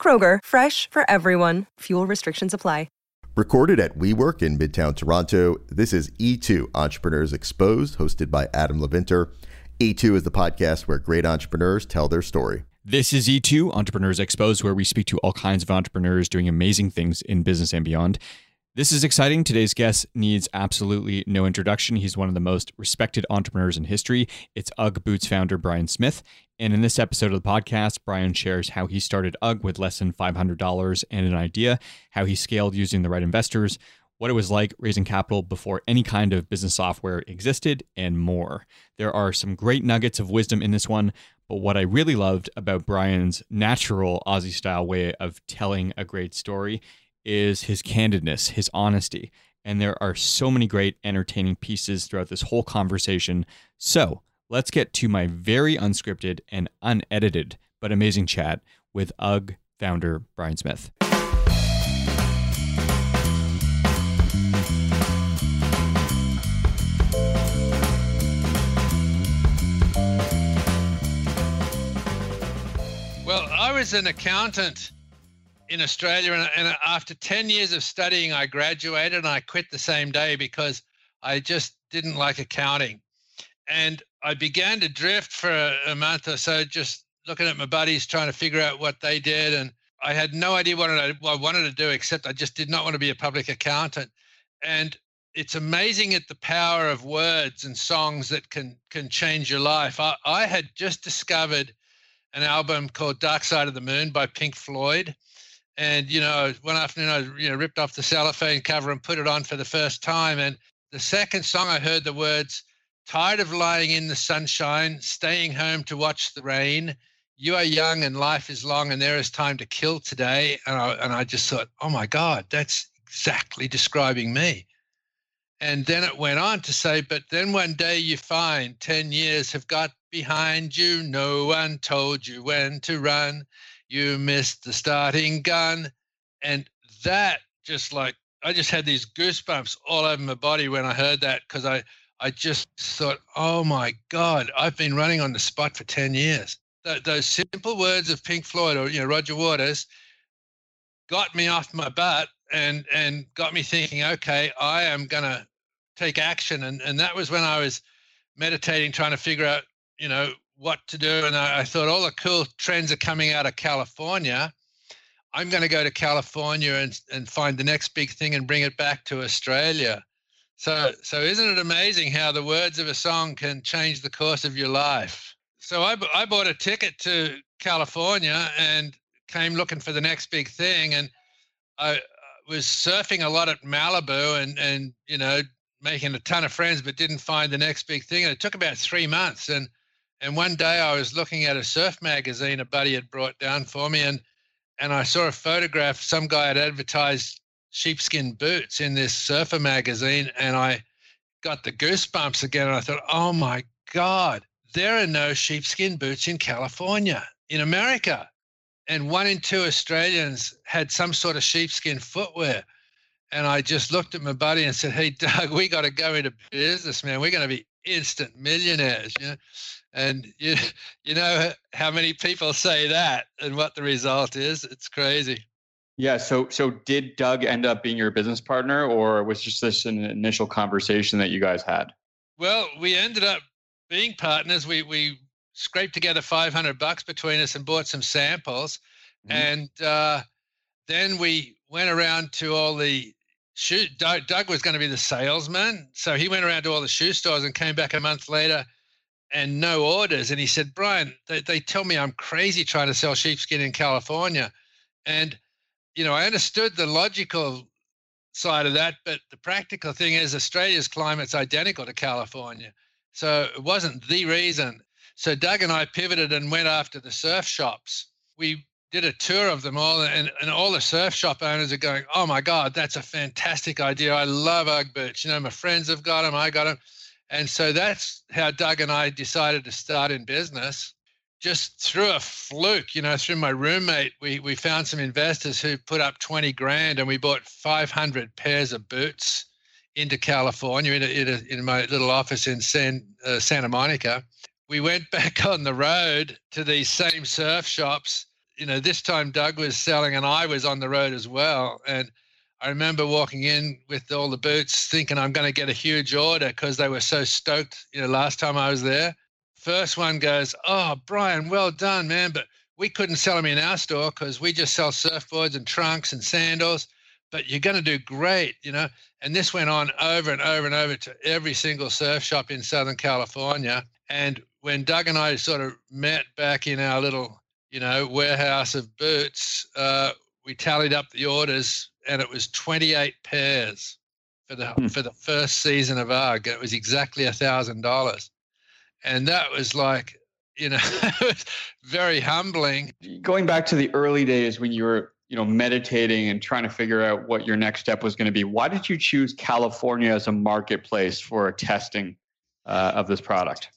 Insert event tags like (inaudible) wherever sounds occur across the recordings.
Kroger, fresh for everyone. Fuel restrictions apply. Recorded at WeWork in Midtown Toronto, this is E2 Entrepreneurs Exposed, hosted by Adam Leventer. E2 is the podcast where great entrepreneurs tell their story. This is E2 Entrepreneurs Exposed, where we speak to all kinds of entrepreneurs doing amazing things in business and beyond. This is exciting. Today's guest needs absolutely no introduction. He's one of the most respected entrepreneurs in history. It's UGG Boots founder Brian Smith. And in this episode of the podcast, Brian shares how he started UGG with less than $500 and an idea, how he scaled using the right investors, what it was like raising capital before any kind of business software existed, and more. There are some great nuggets of wisdom in this one, but what I really loved about Brian's natural Aussie style way of telling a great story is his candidness, his honesty. And there are so many great entertaining pieces throughout this whole conversation. So let's get to my very unscripted and unedited but amazing chat with UGG founder Brian Smith. Well, I was an accountant in Australia, and, and after 10 years of studying, I graduated and I quit the same day because I just didn't like accounting. And I began to drift for a, a, month or so, just looking at my buddies, trying to figure out what they did. And I had no idea what I, what I wanted to do, except I just did not want to be a public accountant. And it's amazing at the power of words and songs that can can change your life. I, I had just discovered an album called Dark Side of the Moon by Pink Floyd and you know, one afternoon I you know ripped off the cellophane cover and put it on for the first time. And the second song I heard the words, "Tired of lying in the sunshine, staying home to watch the rain." You are young and life is long, and there is time to kill today. And I and I just thought, oh my God, that's exactly describing me. And then it went on to say, but then one day you find 10 years have got behind you. No one told you when to run you missed the starting gun. And that just like, I just had these goosebumps all over my body when I heard that because I, I just thought, oh my God, I've been running on the spot for 10 years. Th- those simple words of Pink Floyd or, you know, Roger Waters got me off my butt and, and got me thinking, okay, I am to take action. And, and that was when I was meditating, trying to figure out, you know, what to do. And I, I thought all the cool trends are coming out of California. I'm going to go to California and, and find the next big thing and bring it back to Australia. So, so isn't it amazing how the words of a song can change the course of your life? So I, I bought a ticket to California and came looking for the next big thing. And I was surfing a lot at Malibu and, and, you know, making a ton of friends, but didn't find the next big thing. And it took about three months. And and one day I was looking at a surf magazine a buddy had brought down for me, and and I saw a photograph. Some guy had advertised sheepskin boots in this surfer magazine, and I got the goosebumps again. And I thought, oh my God, there are no sheepskin boots in California, in America. And one in two Australians had some sort of sheepskin footwear. And I just looked at my buddy and said, Hey, Doug, (laughs) we got to go into business, man. We're going to be instant millionaires. You know? And (laughs) you you know how many people say that and what the result is? It's crazy. Yeah so so did doug end up being your business partner or was just this an initial conversation that you guys had? Well we ended up being partners. We we scraped together 500 bucks between us and bought some samples. Mm-hmm. and uh, then we went around to all the shoe doug, doug was going to be the salesman. So he went around to all the shoe stores and came back a month later and no orders. And he said, Brian, they, they tell me I'm crazy trying to sell sheepskin in California. And, you know, I understood the logical side of that, but the practical thing is Australia's climate's identical to California. So it wasn't the reason. So Doug and I pivoted and went after the surf shops. We did a tour of them all, and, and all the surf shop owners are going, "Oh my God, that's a fantastic idea! I love UGG boots. You know, my friends have got them, I got them." And so that's how Doug and I decided to start in business. Just through a fluke, you know, through my roommate, we, we found some investors who put up 20 grand and we bought 500 pairs of boots into California in, a, in, a, in my little office in San, uh, Santa Monica. We went (laughs) back on the road to these same surf shops. You know, this time Doug was selling and I was on the road as well. And I remember walking in with all the boots thinking I'm going to get a huge order because they were so stoked, you know, last time I was there. First one goes, Oh, Brian, well done, man. But we couldn't sell them in our store because we just sell surfboards and trunks and sandals. But you're going to do great, you know. And this went on over and over and over to every single surf shop in Southern California. And when Doug and I sort of met back in our little, you know, warehouse of boots, uh, we tallied up the orders and it was 28 pairs for the hmm. for the first season of UGG. It was exactly a thousand dollars, and that was like, you know, (laughs) very humbling. Going back to the early days when you were, you know, meditating and trying to figure out what your next step was going to be. Why did you choose California as a marketplace for testing uh, of this product?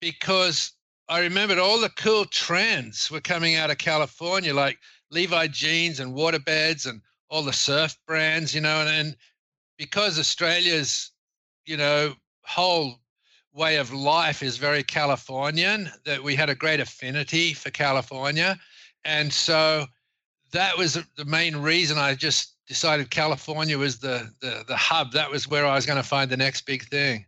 Because I remembered all the cool trends were coming out of California, like Levi jeans and waterbeds and all the surf brands, you know, and, and because Australia's, you know, whole way of life is very Californian, that we had a great affinity for California. And so that was the main reason I just decided California was the the, the hub. That was where I was going to find the next big thing.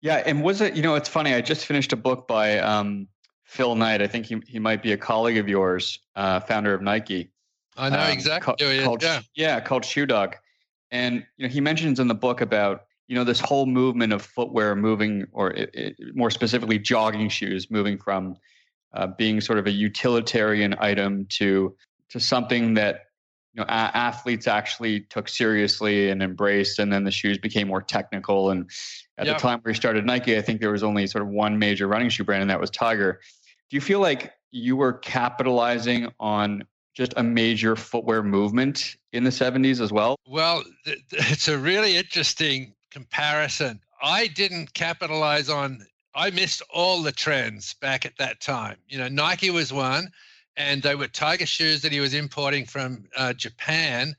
Yeah, and was it? You know, it's funny. I just finished a book by um, Phil Knight. I think he he might be a colleague of yours, uh, founder of Nike. I know um, exactly. Ca- called, yeah. yeah, called Shoe Dog, and you know he mentions in the book about you know this whole movement of footwear moving, or it, it, more specifically, jogging shoes moving from uh, being sort of a utilitarian item to to something that you know a- athletes actually took seriously and embraced, and then the shoes became more technical. And at the time where he started Nike, I think there was only sort of one major running shoe brand, and that was Tiger. Do you feel like you were capitalizing on just a major footwear movement in the 70s as well? Well, th- it's a really interesting comparison. I didn't capitalize on, I missed all the trends back at that time. You know, Nike was one, and they were Tiger shoes that he was importing from uh, Japan.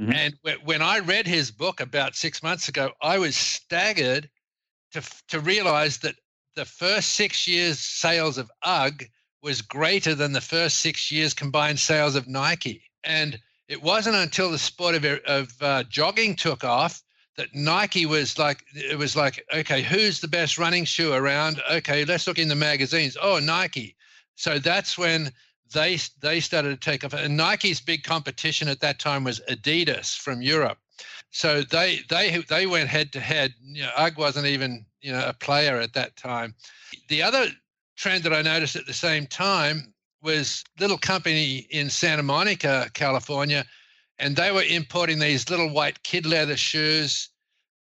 Mm-hmm. And w- when I read his book about six months ago, I was staggered to, to realize that the first six years' sales of UGG was greater than the first six years combined sales of Nike. And it wasn't until the sport of, of uh, jogging took off that Nike was like, it was like, okay, who's the best running shoe around? Okay, let's look in the magazines. Oh, Nike. So that's when they they started to take off. And Nike's big competition at that time was Adidas from Europe. So they they they went head to head. You know, UGG wasn't even you know a player at that time. The other trend that I noticed at the same time was little company in Santa Monica, California, and they were importing these little white kid leather shoes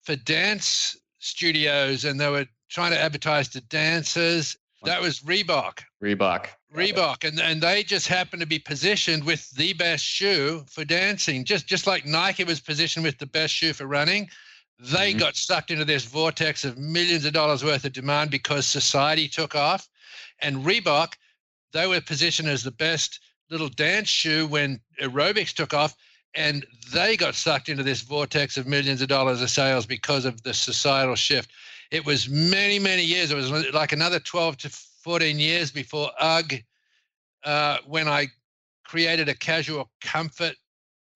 for dance studios, and they were trying to advertise to dancers. That was Reebok. Reebok. Reebok, and and they just happened to be positioned with the best shoe for dancing, just just like Nike was positioned with the best shoe for running. They mm-hmm. got sucked into this vortex of millions of dollars worth of demand because society took off and Reebok, they were positioned as the best little dance shoe when aerobics took off. And they got sucked into this vortex of millions of dollars of sales because of the societal shift. It was many, many years. It was like another 12 to 14 years before UGG, uh, when I created a casual comfort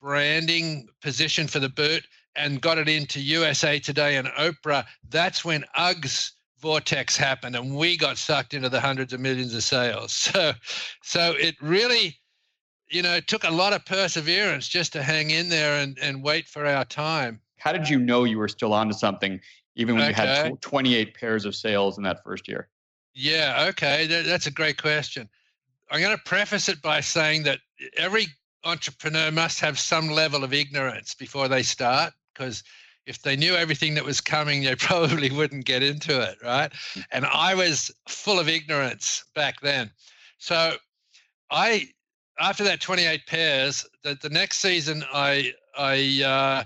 branding position for the boot and got it into USA Today and Oprah. That's when UGG's vortex happened and we got sucked into the hundreds of millions of sales. (laughs) So so it really you know, it took a lot of perseverance just to hang in there and, and wait for our time. How did you know you were still onto something even when okay. you had 28 pairs of sales in that first year? Yeah, okay. That's a great question. I'm going to preface it by saying that every entrepreneur must have some level of ignorance before they start because if they knew everything that was coming, they (laughs) probably wouldn't get into it, right? And I was full of ignorance back then. So I after that 28 pairs, the, the next season I I uh,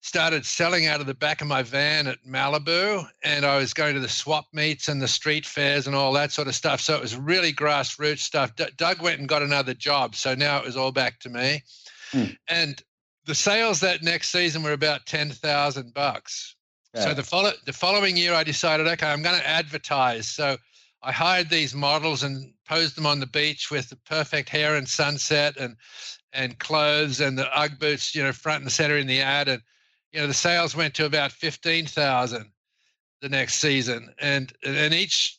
started selling out of the back of my van at Malibu, and I was going to the swap meets and the street fairs and all that sort of stuff. So it was really grassroots stuff. D- Doug went and got another job, so now it was all back to me. Mm. And the sales that next season were about ten thousand bucks. Yeah. So the follow the following year, I decided, okay, I'm going to advertise. So I hired these models and posed them on the beach with the perfect hair and sunset and and clothes and the UGG boots, you know, front and center in the ad. And you know, the sales went to about fifteen thousand the next season, and and each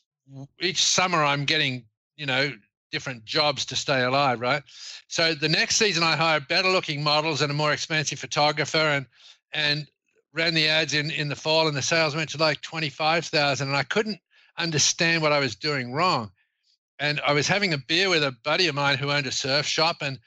each summer I'm getting you know different jobs to stay alive, right? So the next season I hired better looking models and a more expensive photographer, and and ran the ads in in the fall, and the sales went to like twenty five thousand, and I couldn't understand what I was doing wrong. And I was having a beer with a buddy of mine who owned a surf shop, and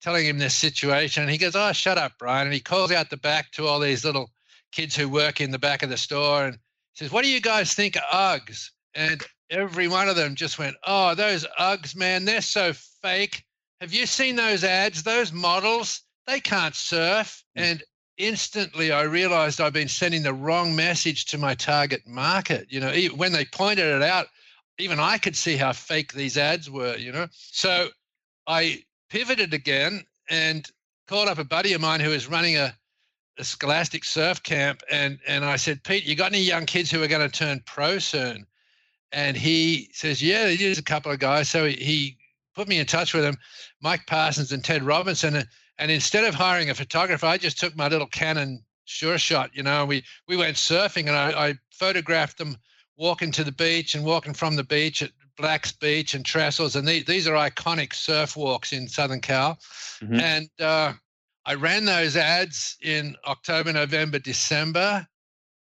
telling him this situation. And he goes, Oh, shut up, Brian. And he calls out the back to all these little kids who work in the back of the store and says, What do you guys think of Uggs? And every one of them just went, Oh, those Uggs, man, they're so fake. Have you seen those ads? Those models, they can't surf. Mm. And instantly I realized I've been sending the wrong message to my target market. You know, when they pointed it out, even I could see how fake these ads were, you know. So I pivoted again and called up a buddy of mine who was running a, a scholastic surf camp. And, and I said, Pete, you got any young kids who are going to turn pro soon? And he says, yeah, there's a couple of guys. So he, put me in touch with them, Mike Parsons and Ted Robinson. And, and instead of hiring a photographer, I just took my little Canon Sure Shot, you know, we, we went surfing and I, I photographed them walking to the beach and walking from the beach at Black's Beach and Trestles, and these, these are iconic surf walks in Southern Cal. Mm-hmm. And uh, I ran those ads in October, November, December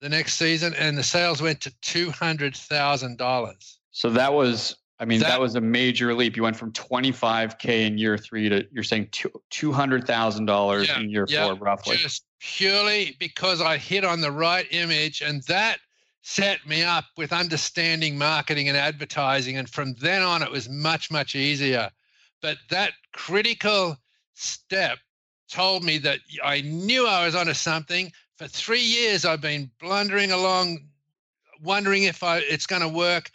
the next season, and the sales went to two hundred thousand dollars. So that was, I mean, that, that, was a major leap. You went from twenty five k in year three to you're saying two hundred thousand yeah, dollars in year yeah, four, roughly. Just purely because I hit on the right image, and that set me up with understanding marketing and advertising. And from then on, it was much, much easier. But that critical step told me that I knew I was onto something. For three years, I've been blundering along, wondering if I, it's going to work,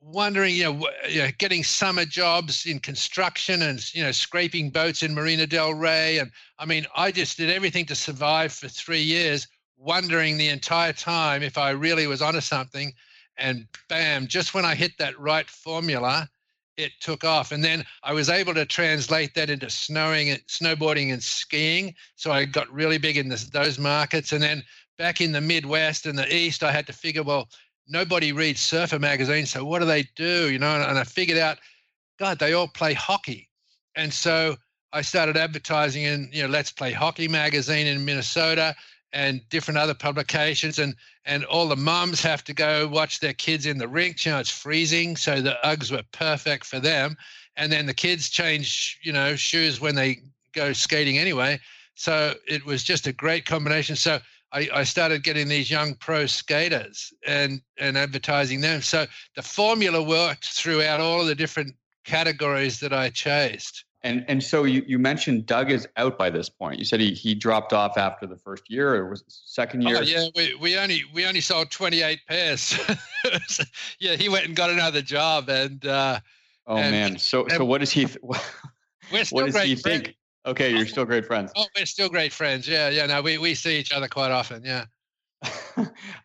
wondering, you know, you know, getting summer jobs in construction and, you know, scraping boats in Marina Del Rey. And I mean, I just did everything to survive for three years wondering the entire time if I really was onto something. And bam, just when I hit that right formula, it took off. And then I was able to translate that into snowing, snowboarding, and skiing. So I got really big in this, those markets. And then back in the Midwest and the East, I had to figure, well, nobody reads surfer magazines. So what do they do? You know, and I figured out, God, they all play hockey. And so I started advertising in, you know, Let's Play Hockey magazine in Minnesota and different other publications and and all the mums have to go watch their kids in the rink you know it's freezing so the uggs were perfect for them. And then the kids change you know shoes when they go skating anyway. So it was just a great combination. So I, I started getting these young pro skaters and and advertising them. So the formula worked throughout all of the different categories that i chased and and so you, you mentioned Doug is out by this point. You said he he dropped off after the first year or was second year? Oh, yeah, we, we only we only sold 28 pairs. (laughs) yeah, he went and got another job and uh, Oh and, man. So so what does he th- (laughs) we're still what does great he friends. think? Okay, you're still great friends. Oh, we're still great friends. Yeah, yeah. No, we, we see each other quite often. Yeah. (laughs)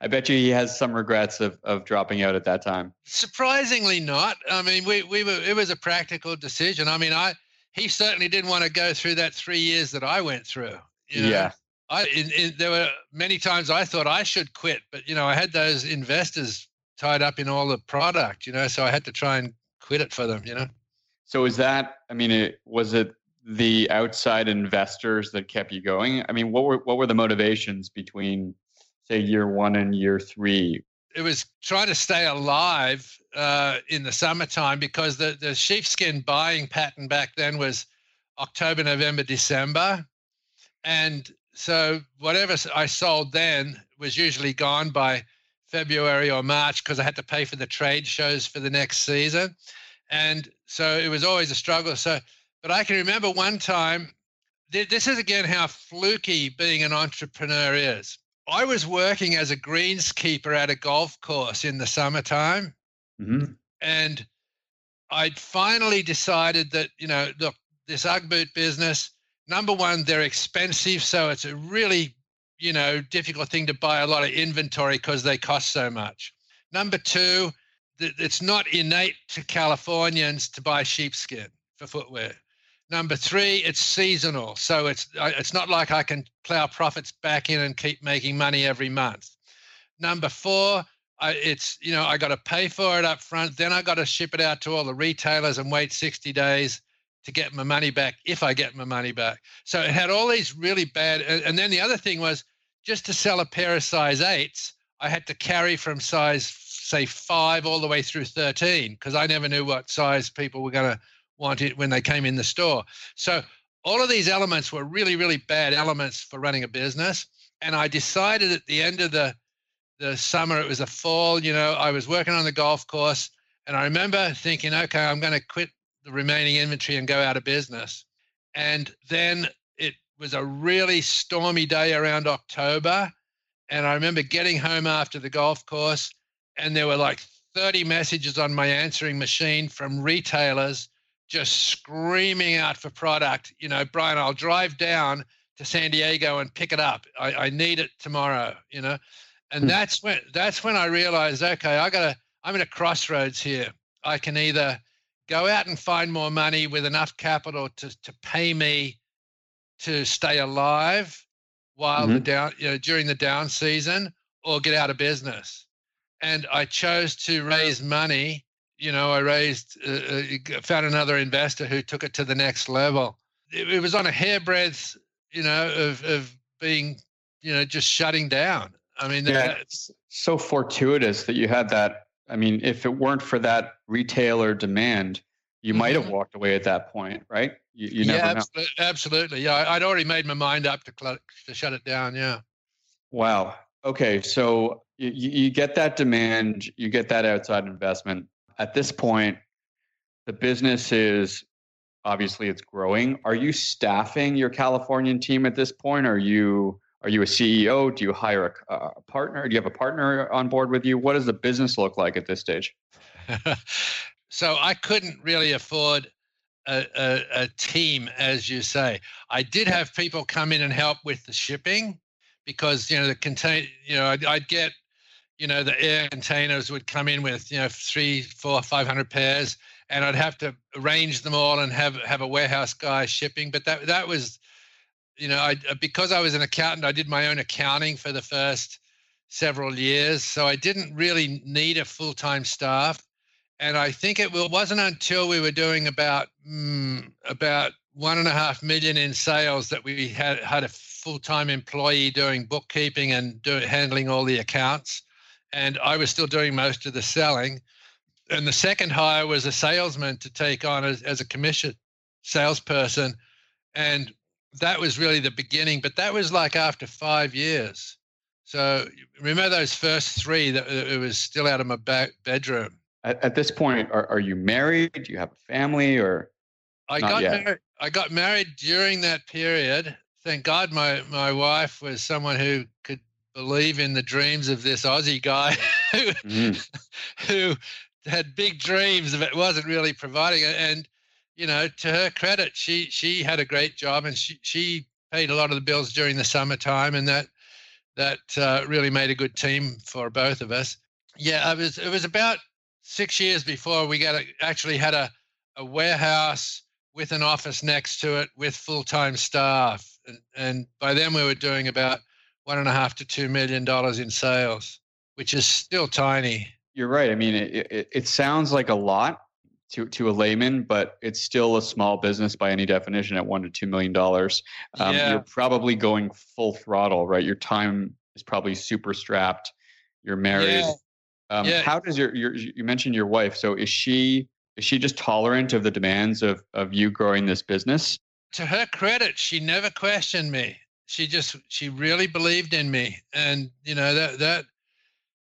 I bet you he has some regrets of, of dropping out at that time. Surprisingly not. I mean, we, we were it was a practical decision. I mean, I he certainly didn't want to go through that three years that I went through. You know? Yeah. I in, in, there were many times I thought I should quit, but you know I had those investors tied up in all the product, you know, so I had to try and quit it for them, you know. So is that? I mean, it, was it the outside investors that kept you going? I mean, what were what were the motivations between say year one and year three? It was trying to stay alive uh, in the summertime because the, the sheepskin buying pattern back then was October, November, December. And so whatever I sold then was usually gone by February or March because I had to pay for the trade shows for the next season. And so it was always a struggle. So But I can remember one time, this is again how fluky being an entrepreneur is. I was working as a greenskeeper at a golf course in the summertime. Mm-hmm. And I'd finally decided that, you know, look, this Ugg boot business, number one, they're expensive. So it's a really, you know, difficult thing to buy a lot of inventory because they cost so much. Number two, it's not innate to Californians to buy sheepskin for footwear. Number three, it's seasonal, so it's it's not like I can plow profits back in and keep making money every month. Number four, I, it's you know I got to pay for it up front, then I got to ship it out to all the retailers and wait 60 days to get my money back if I get my money back. So it had all these really bad, and, then the other thing was just to sell a pair of size eights, I had to carry from size say five all the way through 13 because I never knew what size people were going to want it when they came in the store. So all of these elements were really, really bad elements for running a business. And I decided at the end of the the summer, it was a fall, you know, I was working on the golf course. And I remember thinking, okay, I'm going to quit the remaining inventory and go out of business. And then it was a really stormy day around October. And I remember getting home after the golf course and there were like 30 messages on my answering machine from retailers just screaming out for product. You know, Brian, I'll drive down to San Diego and pick it up. I, I need it tomorrow. You know, and hmm. that's when that's when I realized, okay, I gotta. I'm at a crossroads here. I can either go out and find more money with enough capital to to pay me to stay alive while mm-hmm. the down, you know, during the down season, or get out of business and I chose to raise money. You know, I raised, uh, uh found another investor who took it to the next level. It, it was on a hairbreadth, you know, of, of being, you know, just shutting down. I mean, yeah, it's so fortuitous that you had that. I mean, if it weren't for that retailer demand, you mm-hmm. might have mm-hmm. walked away at that point, right? You, you never yeah, know. absolutely. Yeah, I'd already made my mind up to cl- to shut it down. Yeah. Wow. Okay, so you, you get that demand, you get that outside investment. At this point, the business is obviously it's growing. Are you staffing your Californian team at this point? Are you are you a CEO? Do you hire a, a partner? Do you have a partner on board with you? What does the business look like at this stage? (laughs) so I couldn't really afford a, a, a, team, as you say. I did have people come in and help with the shipping because you know the contain you know I'd, I'd, get you know the air containers would come in with you know three four five hundred pairs and i'd have to arrange them all and have have a warehouse guy shipping but that that was you know i because i was an accountant i did my own accounting for the first several years so i didn't really need a full-time staff and i think it wasn't until we were doing about mm, about one and a half million in sales that we had had a full-time employee doing bookkeeping and do, handling all the accounts and i was still doing most of the selling and the second hire was a salesman to take on as, as a commission salesperson and that was really the beginning but that was like after five years so remember those first three that uh, it was still out of my back bedroom at, at this point are, are you married do you have a family or I got yet. married. I got married during that period. Thank God, my my wife was someone who could believe in the dreams of this Aussie guy (laughs) who, mm. who had big dreams but wasn't really providing it. And you know, to her credit, she she had a great job and she she paid a lot of the bills during the summertime, and that that uh, really made a good team for both of us. Yeah, it was it was about six years before we got a, actually had a a warehouse with an office next to it with full-time staff and, and by then we were doing about one and a half to two million dollars in sales which is still tiny you're right i mean it, it, it, sounds like a lot to, to a layman but it's still a small business by any definition at one to two million dollars um, yeah. you're probably going full throttle right your time is probably super strapped you're married yeah. Um, yeah. how does your, your you mentioned your wife so is she is she just tolerant of the demands of of you growing this business? To her credit, she never questioned me. She just she really believed in me, and you know that that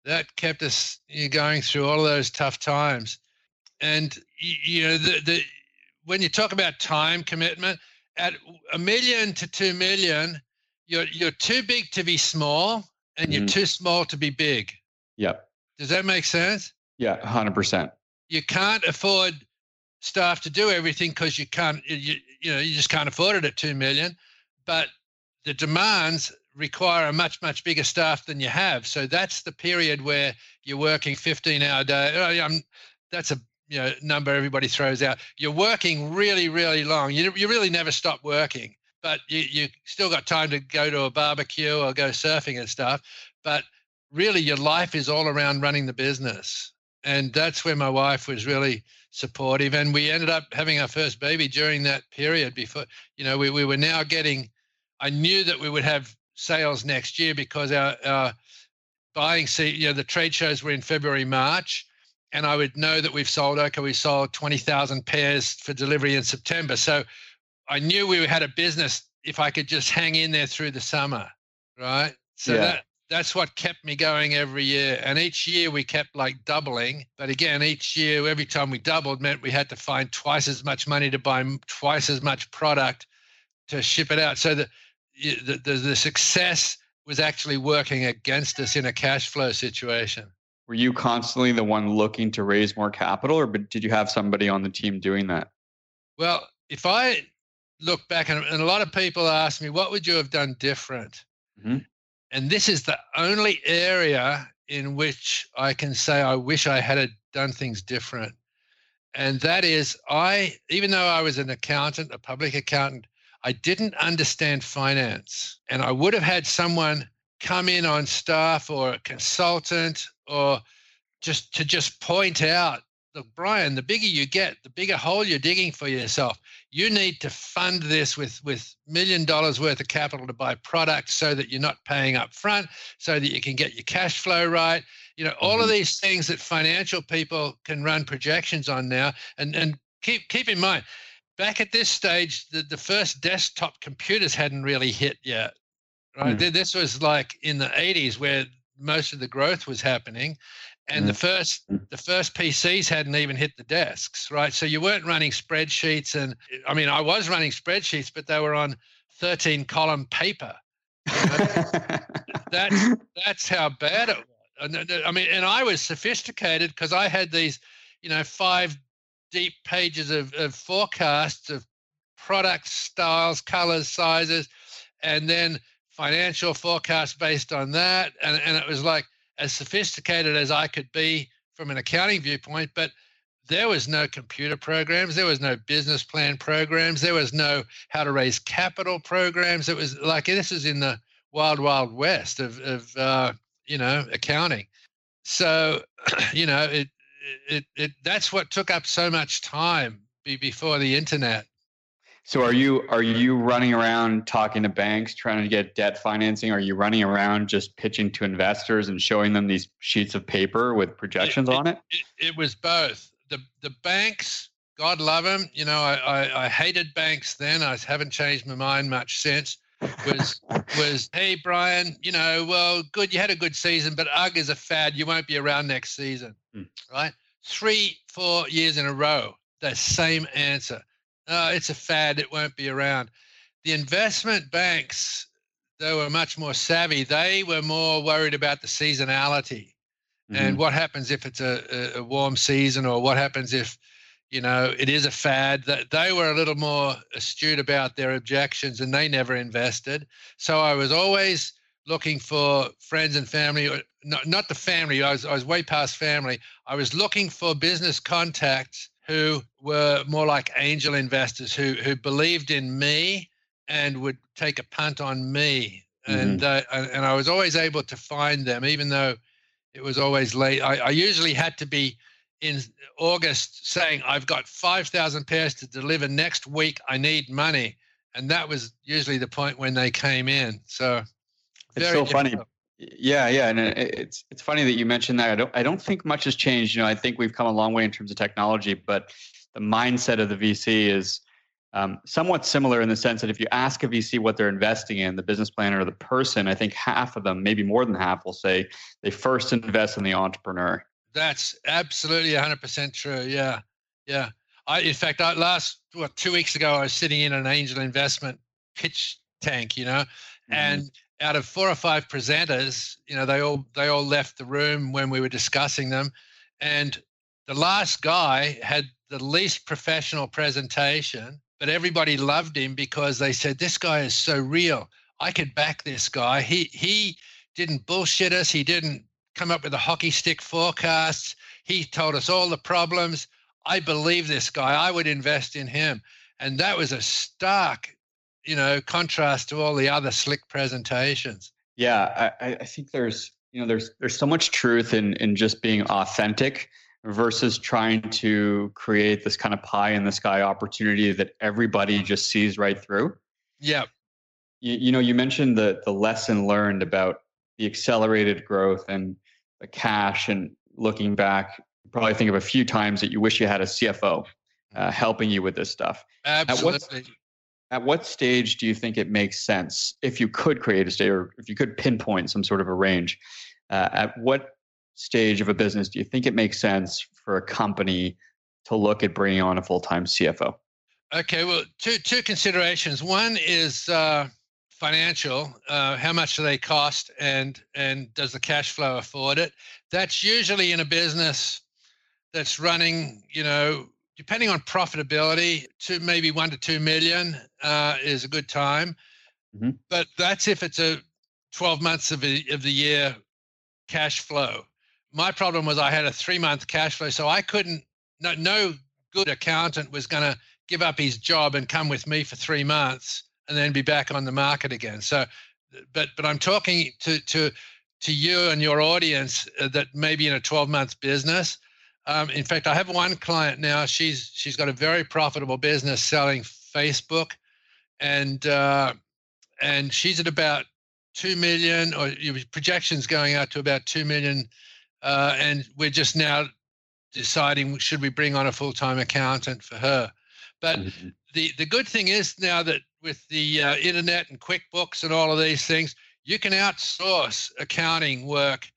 that kept us you know, going through all of those tough times. And you know the the when you talk about time commitment, at a million to two million, you're you're too big to be small, and you're mm-hmm. too small to be big. Yep. Does that make sense? Yeah, hundred percent. You can't afford staff to do everything because you can't. You you know you just can't afford it at two million, but the demands require a much much bigger staff than you have. So that's the period where you're working 15 hour day. Uh, I'm, that's a you know number everybody throws out. You're working really really long. You you really never stop working, but you you still got time to go to a barbecue or go surfing and stuff. But really, your life is all around running the business, and that's where my wife was really supportive. And we ended up having our first baby during that period. Before you know, we we were now getting. I knew that we would have sales next year because our, our buying seat, you know, the trade shows were in February, March and I would know that we've sold, okay, we sold 20,000 pairs for delivery in September. So I knew we had a business if I could just hang in there through the summer, right? So yeah. that that's what kept me going every year. And each year we kept like doubling. But again, each year, every time we doubled meant we had to find twice as much money to buy twice as much product to ship it out. So the the, the, the success was actually working against us in a cash flow situation. Were you constantly the one looking to raise more capital or did you have somebody on the team doing that? Well if i look back and, and a lot of people ask me what would you have done different? Mm-hmm. and this is the only area in which i can say i wish i had done things different. And that is i even though i was an accountant a public accountant i didn't understand finance and i would have had someone come in on staff or a consultant or just to just point out look brian the bigger you get the bigger hole you're digging for yourself you need to fund this with with million dollars worth of capital to buy products so that you're not paying up front so that you can get your cash flow right you know all mm-hmm. of these things that financial people can run projections on now and and keep keep in mind back at this stage the, the first desktop computers hadn't really hit yet right mm. this was like in the 80s where most of the growth was happening and mm. the first the first PCs hadn't even hit the desks, right? So you weren't running spreadsheets, and I mean, I was running spreadsheets, but they were on 13 column paper. (laughs) that's that's how bad it was. I mean, and I was sophisticated because I had these, you know, five deep pages of, of forecasts of product styles, colors, sizes, and then financial forecasts based on that. And, and it was like as sophisticated as I could be from an accounting viewpoint, but there was no computer programs, there was no business plan programs, there was no how to raise capital programs. It was like this is in the wild, wild west of, of uh, you know, accounting. So, (clears throat) you know, it, it, it, that's what took up so much time before the internet. So are you are you running around talking to banks trying to get debt financing? Are you running around just pitching to investors and showing them these sheets of paper with projections it, on it? it? it? was both. The the banks, God love them. You know, I, I, I hated banks then. I haven't changed my mind much since. Was was hey Brian, you know, well, good. You had a good season, but UGG is a fad. You won't be around next season, hmm. right? Three, four years in a row, the same answer uh, it's a fad, it won't be around. The investment banks, they were much more savvy. They were more worried about the seasonality mm-hmm. and what happens if it's a, a warm season or what happens if you know it is a fad that they were a little more astute about their objections and they never invested so i was always looking for friends and family or not, not the family I was, I was way past family i was looking for business contacts who were more like angel investors who who believed in me and would take a punt on me. Mm-hmm. And uh, and I was always able to find them, even though it was always late. I, I usually had to be in August saying, "I've got five thousand pairs to deliver next week. I need money," and that was usually the point when they came in. So it's so difficult. funny yeah, yeah, and it's it's funny that you mentioned that. I don't I don't think much has changed. You know, I think we've come a long way in terms of technology, but the mindset of the VC is um, somewhat similar in the sense that if you ask a VC what they're investing in, the business planner or the person, I think half of them, maybe more than half, will say they first invest in the entrepreneur. That's absolutely 100% true. Yeah, yeah. I, in fact, I last what two weeks ago, I was sitting in an angel investment pitch tank, you know, mm-hmm. and out of four or five presenters, you know, they all they all left the room when we were discussing them, and the last guy had the least professional presentation, but everybody loved him because they said this guy is so real. I could back this guy. He he didn't bullshit us. He didn't come up with a hockey stick forecasts. He told us all the problems. I believe this guy. I would invest in him. And that was a stark, you know, contrast to all the other slick presentations. Yeah, I, I think there's, you know, there's there's so much truth in in just being authentic versus trying to create this kind of pie in the sky opportunity that everybody just sees right through. Yeah. You, you know, you mentioned the the lesson learned about the accelerated growth and the cash and looking back probably think of a few times that you wish you had a CFO uh, mm-hmm. helping you with this stuff. Absolutely. At what, at what, stage do you think it makes sense, if you could create a state or if you could pinpoint some sort of a range, uh, at what stage of a business do you think it makes sense for a company to look at bringing on a full time CFO? Okay, well, two two considerations. One is uh, financial. Uh, how much do they cost, and and does the cash flow afford it? That's usually in a business that's running, you know, depending on profitability, to maybe one to two million uh, is a good time. Mm-hmm. But that's if it's a 12 months of, a, of the year cash flow. My problem was I had a three month cash flow, so I couldn't. No, no good accountant was going to give up his job and come with me for three months and then be back on the market again. So, but but I'm talking to to to you and your audience uh, that maybe in a 12 month business um, in fact, I have one client now. She's she's got a very profitable business selling Facebook, and uh, and she's at about two million, or projections going out to about two million, uh, and we're just now deciding should we bring on a full time accountant for her. But mm-hmm. the the good thing is now that with the uh, internet and QuickBooks and all of these things, you can outsource accounting work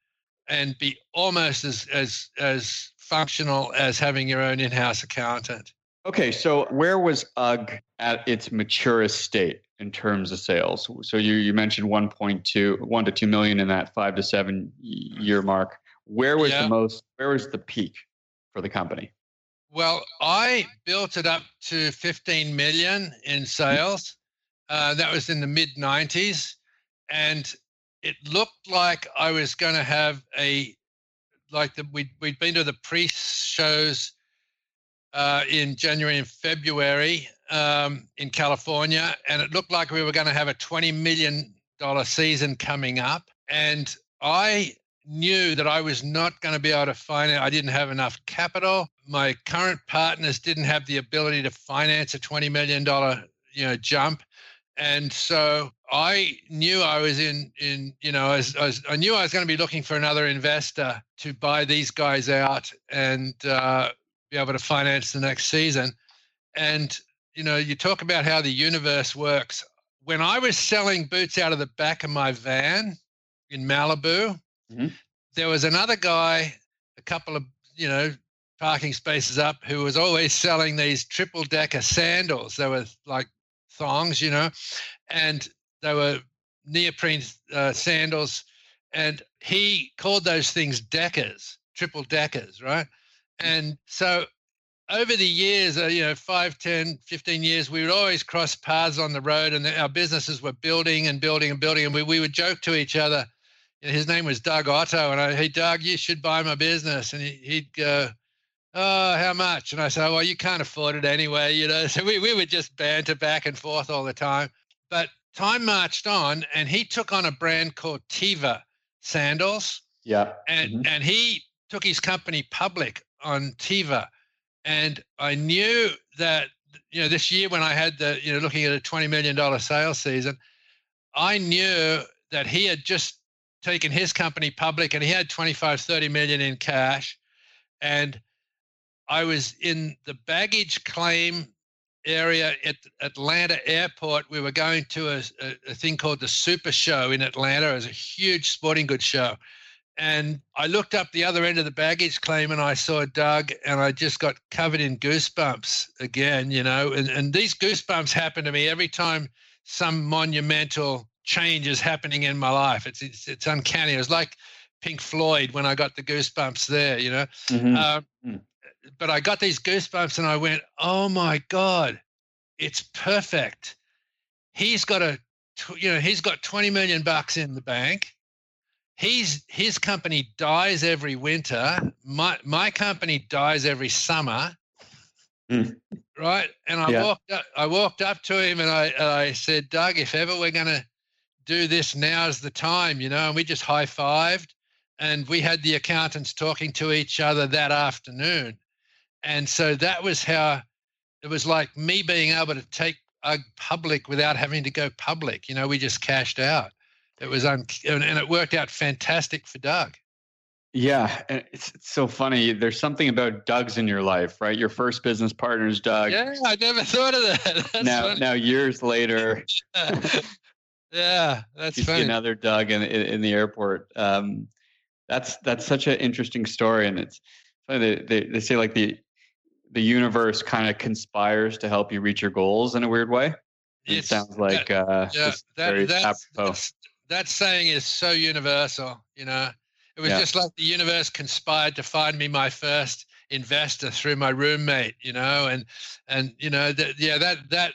and be almost as as as functional as having your own in-house accountant. Okay, so where was UGG at its maturest state in terms of sales? So you you mentioned 1.2, 1 to 2 million in that 5 to 7 year mark. Where was yeah. the most where was the peak for the company? Well, I built it up to 15 million in sales. Uh, that was in the mid 90s. And it looked like I was going to have a like the, we'd, we'd been to the priest shows uh, in January and February um, in California, and it looked like we were going to have a $20 million season coming up. And I knew that I was not going to be able to finance. I didn't have enough capital. My current partners didn't have the ability to finance a $20 million you know, jump and so I knew I was in in you know as, as I knew I was going to be looking for another investor to buy these guys out and uh, be able to finance the next season. And you know, you talk about how the universe works. When I was selling boots out of the back of my van in Malibu, mm-hmm. there was another guy, a couple of you know parking spaces up, who was always selling these triple decker sandals. They were like thongs, you know, and they were neoprene uh, sandals. And he called those things deckers, triple deckers, right? And so over the years, uh, you know, 5, 10, 15 years, we would always cross paths on the road and our businesses were building and building and building. And we, we would joke to each other. his name was Doug Otto. And I, hey, Doug, you should buy my business. And he, he'd go, oh, how much? And I said, well, you can't afford it anyway, you know. So we, we would just banter back and forth all the time. But time marched on and he took on a brand called Teva sandals. Yeah. And mm-hmm. and he took his company public on Teva. And I knew that, you know, this year when I had the, you know, looking at a $20 million sales season, I knew that he had just taken his company public and he had 25, 30 million in cash. And I was in the baggage claim area at Atlanta Airport. We were going to a, a, a, thing called the Super Show in Atlanta. It was a huge sporting goods show. And I looked up the other end of the baggage claim and I saw Doug and I just got covered in goosebumps again, you know. And, and these goosebumps happen to me every time some monumental change is happening in my life. It's, it's, it's uncanny. It was like Pink Floyd when I got the goosebumps there, you know. Mm-hmm. Uh, mm. But I got these goosebumps and I went, oh my God, it's perfect. He's got a, you know, he's got 20 million bucks in the bank. He's his company dies every winter. My my company dies every summer. Mm. Right. And I yeah. walked up, I walked up to him and I I said, Doug, if ever we're gonna do this, now's the time, you know, and we just high fived and we had the accountants talking to each other that afternoon. And so that was how it was like me being able to take a public without having to go public. You know, we just cashed out. It was un- and it worked out fantastic for Doug. Yeah, it's, it's so funny. There's something about Doug's in your life, right? Your first business partner is Doug. Yeah, I never (laughs) thought of that. (laughs) That's now, funny. now years later, (laughs) yeah, that's you funny. see another Doug in, in, in the airport. Um, that's that's such an interesting story, and it's funny. They, they, they say like the the universe kind of conspires to help you reach your goals in a weird way. It sounds like that, uh, yeah, that, that's, that's, that saying is so universal. You know, it was yeah. just like the universe conspired to find me my first investor through my roommate. You know, and and you know that yeah that that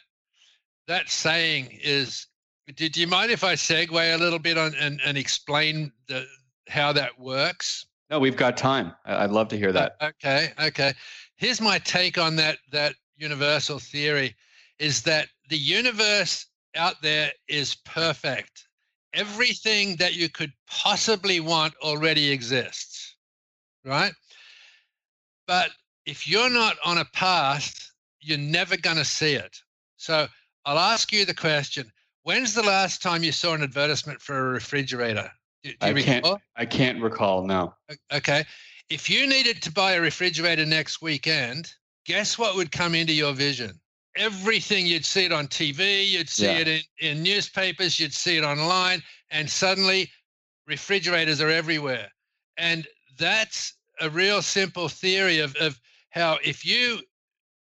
that saying is. Do, do you mind if I segue a little bit on and, and explain the how that works? No, we've got time. I'd love to hear that. Okay, okay. Here's my take on that that universal theory is that the universe out there is perfect. Everything that you could possibly want already exists. Right? But if you're not on a path, you're never going to see it. So I'll ask you the question when's the last time you saw an advertisement for a refrigerator? Do, do I can't. I can't recall. No. Okay. If you needed to buy a refrigerator next weekend, guess what would come into your vision? Everything you'd see it on TV, you'd see yeah. it in, in newspapers, you'd see it online, and suddenly refrigerators are everywhere. And that's a real simple theory of, of how if you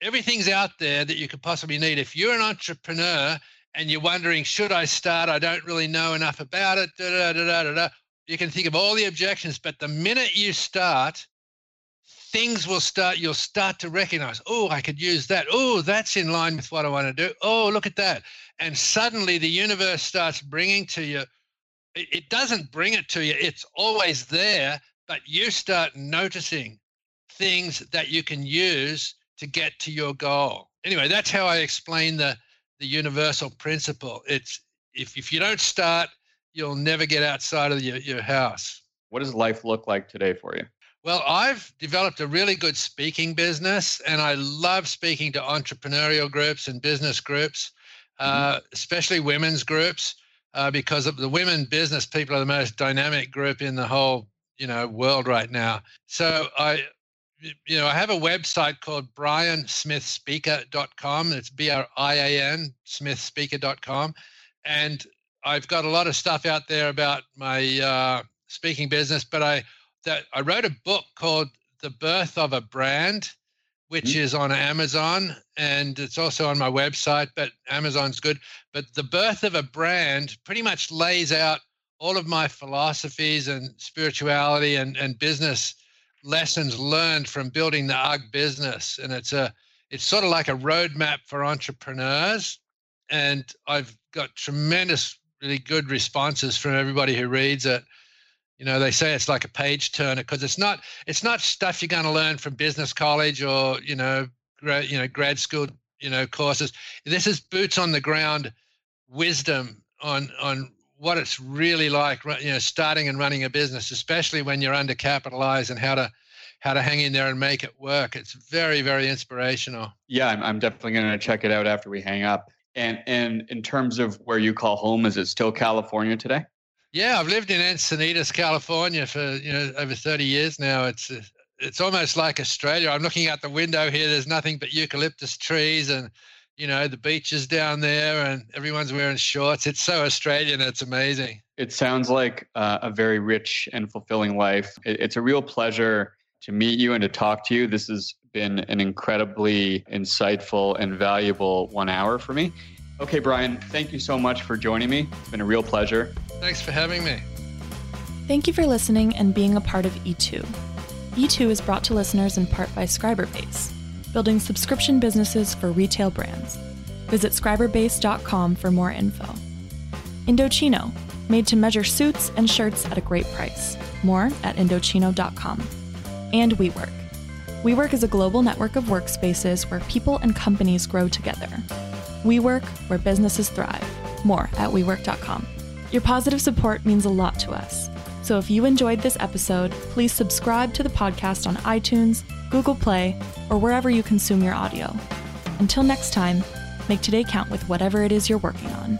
everything's out there that you could possibly need. If you're an entrepreneur and you're wondering, should I start? I don't really know enough about it. Da, da, da, da, da. You can think of all the objections, but the minute you start, things will start, you'll start to recognize, oh, I could use that. Oh, that's in line with what I want to do. Oh, look at that. And suddenly the universe starts bringing to you, it doesn't bring it to you, it's always there, but you start noticing things that you can use to get to your goal. Anyway, that's how I explain the the universal principle. It's if, if you don't start, you'll never get outside of your, your house. What does life look like today for you? Well, I've developed a really good speaking business, and I love speaking to entrepreneurial groups and business groups, uh, mm-hmm. especially women's groups, uh, because of the women business people are the most dynamic group in the whole you know world right now. So I you know, I have a website called briansmithspeaker.com. It's B R I A N smithspeaker.com. And I've got a lot of stuff out there about my uh, speaking business, but I that I wrote a book called The Birth of a Brand, which mm-hmm. is on Amazon and it's also on my website, but Amazon's good. But The Birth of a Brand pretty much lays out all of my philosophies and spirituality and, and business lessons learned from building the UGG business. And it's a it's sort of like a roadmap for entrepreneurs. And I've got tremendous, really good responses from everybody who reads it. You know, they say it's like a page turner because it's not it's not stuff you're going to learn from business college or you know you know grad school you know courses. This is boots on the ground wisdom on on what it's really like, you know, starting and running a business, especially when you're undercapitalized and how to how to hang in there and make it work. It's very, very inspirational. Yeah, I'm, I'm definitely going to check it out after we hang up. And and in terms of where you call home, is it still California today? Yeah, I've lived in Encinitas, California for you know over 30 years now. It's it's almost like Australia. I'm looking out the window here. There's nothing but eucalyptus trees and you know, the beaches down there and everyone's wearing shorts. It's so Australian. It's amazing. It sounds like uh, a very rich and fulfilling life. It, it's a real pleasure to meet you and to talk to you. This has been an incredibly insightful and valuable one hour for me. Okay, Brian, thank you so much for joining me. It's been a real pleasure. Thanks for having me. Thank you for listening and being a part of E2. E2 is brought to listeners in part by Scriberbase, building subscription businesses for retail brands. Visit scriberbase.com for more info. Indochino, made to measure suits and shirts at a great price. More at indochino.com. And WeWork. WeWork is a global network of workspaces where people and companies grow together. WeWork, where businesses thrive. More at WeWork.com. Your positive support means a lot to us. So if you enjoyed this episode, please subscribe to the podcast on iTunes, Google Play, or wherever you consume your audio. Until next time, make today count with whatever it is you're working on.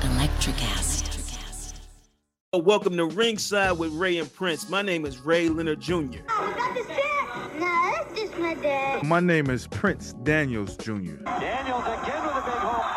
Electricast. Welcome to Ringside with Ray and Prince. My name is Ray Leonard Jr. Oh, is that the set? No, that's just my dad. My name is Prince Daniels Jr. Daniels again with a big home.